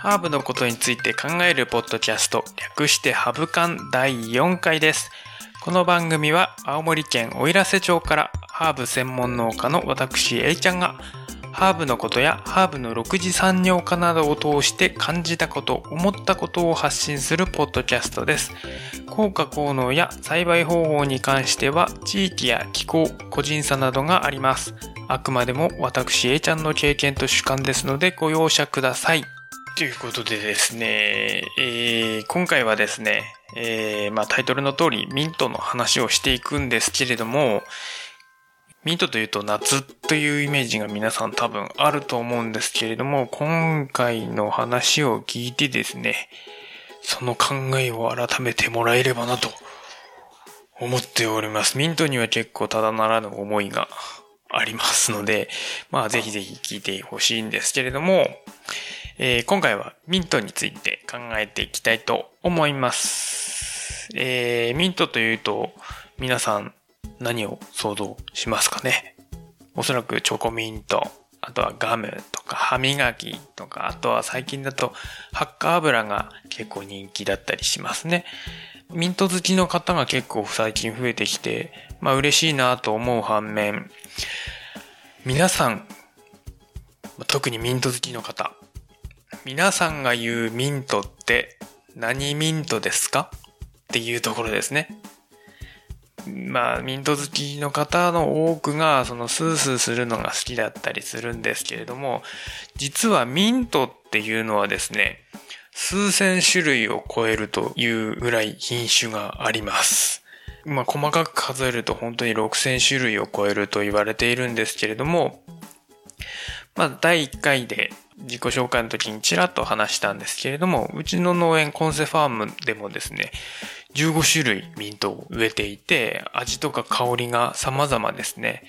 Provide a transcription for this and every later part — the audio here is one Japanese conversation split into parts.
ハーブのことについて考えるポッドキャスト、略してハブカン第4回です。この番組は青森県おいらせ町からハーブ専門農家の私、えいちゃんがハーブのことやハーブの6次産業化などを通して感じたこと、思ったことを発信するポッドキャストです。効果効能や栽培方法に関しては地域や気候、個人差などがあります。あくまでも私 A ちゃんの経験と主観ですのでご容赦ください。ということでですね、えー、今回はですね、えー、まあタイトルの通りミントの話をしていくんですけれども、ミントというと夏というイメージが皆さん多分あると思うんですけれども、今回の話を聞いてですね、その考えを改めてもらえればなと思っております。ミントには結構ただならぬ思いがありますので、まあぜひぜひ聞いてほしいんですけれども、えー、今回はミントについて考えていきたいと思います。えー、ミントというと皆さん何を想像しますかね？おそらくチョコミント、あとはガムとか歯磨きとか、あとは最近だとハッカー油が結構人気だったりしますね。ミント好きの方が結構最近増えてきて、まあ嬉しいなと思う反面、皆さん、特にミント好きの方、皆さんが言うミントって何ミントですか？っていうところですね。まあ、ミント好きの方の多くが、そのスースーするのが好きだったりするんですけれども、実はミントっていうのはですね、数千種類を超えるというぐらい品種があります。まあ、細かく数えると本当に6000種類を超えると言われているんですけれども、まあ、第1回で自己紹介の時にちらっと話したんですけれども、うちの農園コンセファームでもですね、15種類ミントを植えていて、味とか香りが様々ですね。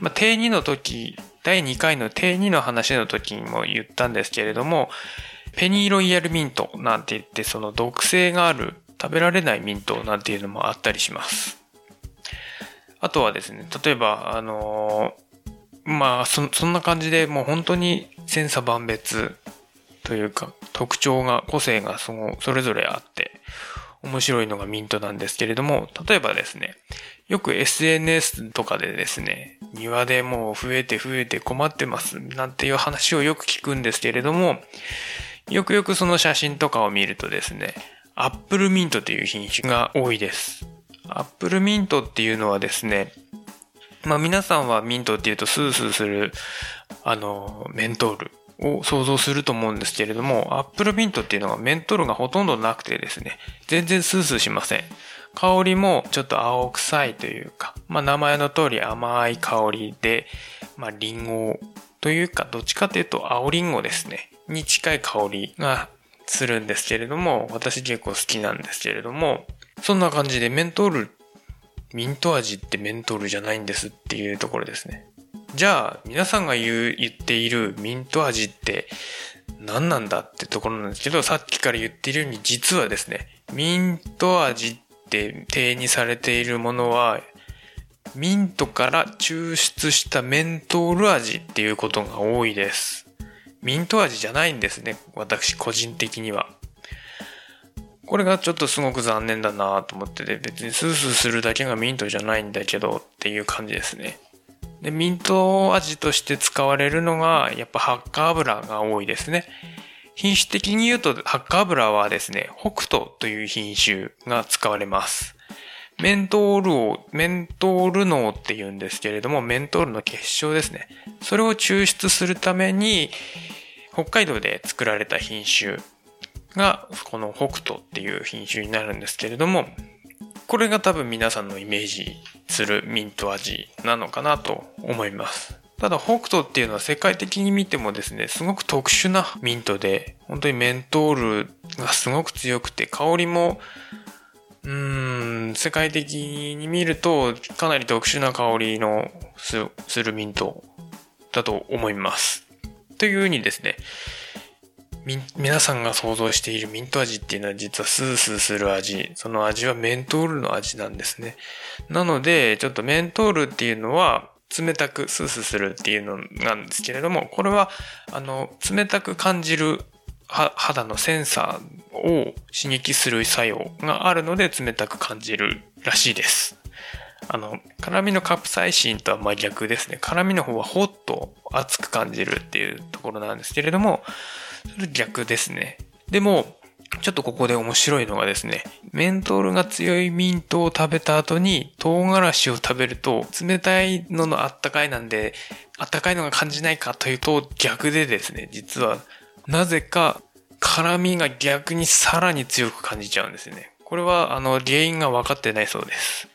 まあ、定2の時、第2回の定2の話の時にも言ったんですけれども、ペニーロイヤルミントなんて言って、その毒性がある食べられないミントなんていうのもあったりします。あとはですね、例えば、あのー、まあそ、そんな感じでもう本当に千差万別というか特徴が、個性がそのそれぞれあって、面白いのがミントなんですけれども、例えばですね、よく SNS とかでですね、庭でもう増えて増えて困ってますなんていう話をよく聞くんですけれども、よくよくその写真とかを見るとですね、アップルミントという品種が多いです。アップルミントっていうのはですね、まあ皆さんはミントっていうとスースーする、あの、メントールを想像すると思うんですけれども、アップルミントっていうのはメントールがほとんどなくてですね、全然スースーしません。香りもちょっと青臭いというか、まあ名前の通り甘い香りで、まあリンゴというか、どっちかというと青リンゴですね、に近い香りがするんですけれども、私結構好きなんですけれども、そんな感じでメントール、ミント味ってメントールじゃないんですっていうところですね。じゃあ、皆さんが言う、言っているミント味って何なんだってところなんですけど、さっきから言っているように実はですね、ミント味って定義されているものは、ミントから抽出したメントール味っていうことが多いです。ミント味じゃないんですね。私個人的には。これがちょっとすごく残念だなと思ってて、別にスースーするだけがミントじゃないんだけどっていう感じですね。で、ミント味として使われるのが、やっぱハッカ油が多いですね。品種的に言うと、ハッカ油はですね、北斗という品種が使われます。メントールを、メントール脳って言うんですけれども、メントールの結晶ですね。それを抽出するために、北海道で作られた品種が、この北斗っていう品種になるんですけれども、これが多分皆さんのイメージするミント味なのかなと思います。ただ北斗っていうのは世界的に見てもですね、すごく特殊なミントで、本当にメントールがすごく強くて、香りも、うーん、世界的に見るとかなり特殊な香りのするミントだと思います。というふうにですね、皆さんが想像しているミント味っていうのは実はスースーする味。その味はメントールの味なんですね。なので、ちょっとメントールっていうのは冷たくスースーするっていうのなんですけれども、これは、あの、冷たく感じる肌のセンサーを刺激する作用があるので冷たく感じるらしいです。あの、辛みのカプサイシンとは真逆ですね。辛みの方はほっと熱く感じるっていうところなんですけれども、逆ですね。でも、ちょっとここで面白いのがですね、メントールが強いミントを食べた後に唐辛子を食べると冷たいののあったかいなんで、あったかいのが感じないかというと逆でですね、実はなぜか辛みが逆にさらに強く感じちゃうんですね。これはあの原因が分かってないそうです。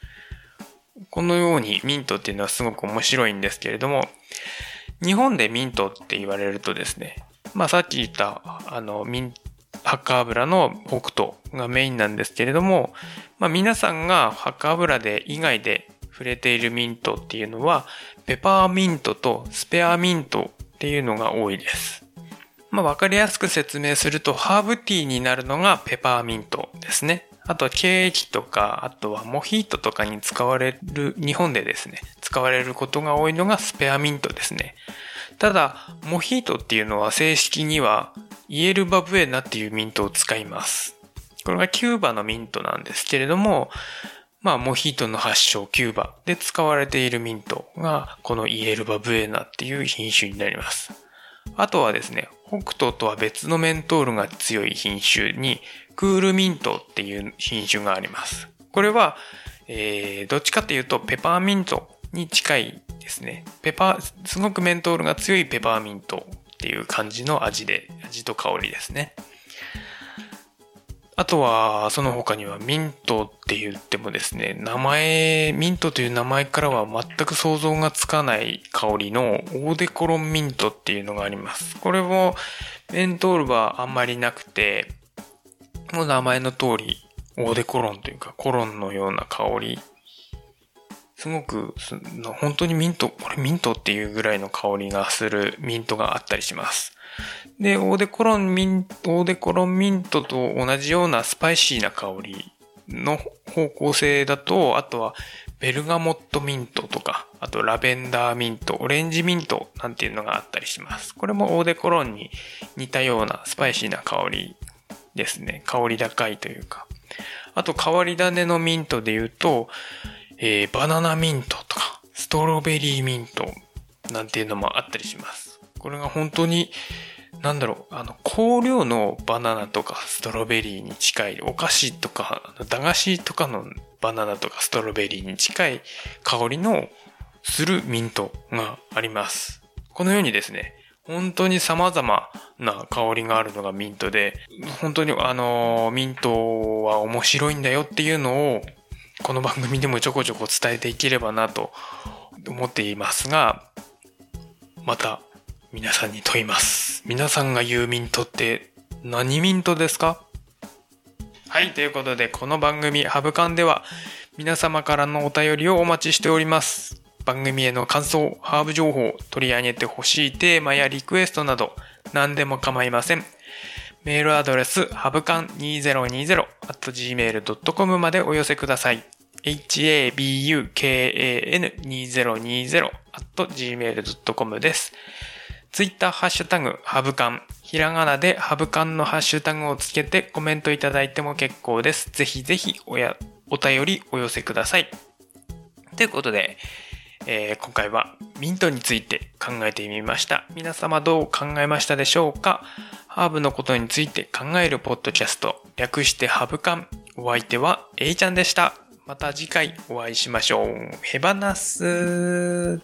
このようにミントっていうのはすごく面白いんですけれども、日本でミントって言われるとですね、まあさっき言ったあのミンハッカ油の北斗がメインなんですけれども、まあ皆さんがハッカ油で以外で触れているミントっていうのは、ペパーミントとスペアミントっていうのが多いです。まあわかりやすく説明すると、ハーブティーになるのがペパーミントですね。あとはケーキとか、あとはモヒートとかに使われる、日本でですね、使われることが多いのがスペアミントですね。ただ、モヒートっていうのは正式にはイエルバブエナっていうミントを使います。これがキューバのミントなんですけれども、まあ、モヒートの発祥、キューバで使われているミントが、このイエルバブエナっていう品種になります。あとはですね、北斗とは別のメントールが強い品種に、クールミントっていう品種があります。これは、えー、どっちかっていうとペパーミントに近いですね。ペパー、すごくメントールが強いペパーミントっていう感じの味で、味と香りですね。あとは、その他にはミントって言ってもですね、名前、ミントという名前からは全く想像がつかない香りのオーデコロンミントっていうのがあります。これもメントールはあんまりなくて、もう名前の通り、オーデコロンというかコロンのような香り。すごく、本当にミント、これミントっていうぐらいの香りがするミントがあったりします。で、オーデコロンミント、オーデコロンミントと同じようなスパイシーな香りの方向性だと、あとはベルガモットミントとか、あとラベンダーミント、オレンジミントなんていうのがあったりします。これもオーデコロンに似たようなスパイシーな香りですね。香り高いというか。あと変わり種のミントで言うと、えー、バナナミントとか、ストロベリーミントなんていうのもあったりします。これが本当に、なんだろう、あの、香料のバナナとかストロベリーに近い、お菓子とか、駄菓子とかのバナナとかストロベリーに近い香りのするミントがあります。このようにですね、本当に様々な香りがあるのがミントで、本当にあの、ミントは面白いんだよっていうのを、この番組でもちょこちょこ伝えていければなと思っていますが、また皆さんに問います。皆さんが言うミントって何ミントですか？はい、ということでこの番組ハブカンでは皆様からのお便りをお待ちしております。番組への感想、ハーブ情報、取り上げてほしいテーマやリクエストなど何でも構いません。メールアドレス、ハブカン 2020.gmail.com までお寄せください。habukan2020.gmail.com です。ツイッターハッシュタグ、ハブカン。ひらがなでハブカンのハッシュタグをつけてコメントいただいても結構です。ぜひぜひおや、お便りお寄せください。ということで、えー、今回はミントについて考えてみました。皆様どう考えましたでしょうか？ハーブのことについて考えるポッドキャスト、略してハブカン。お相手は A ちゃんでした。また次回お会いしましょう。ヘバナス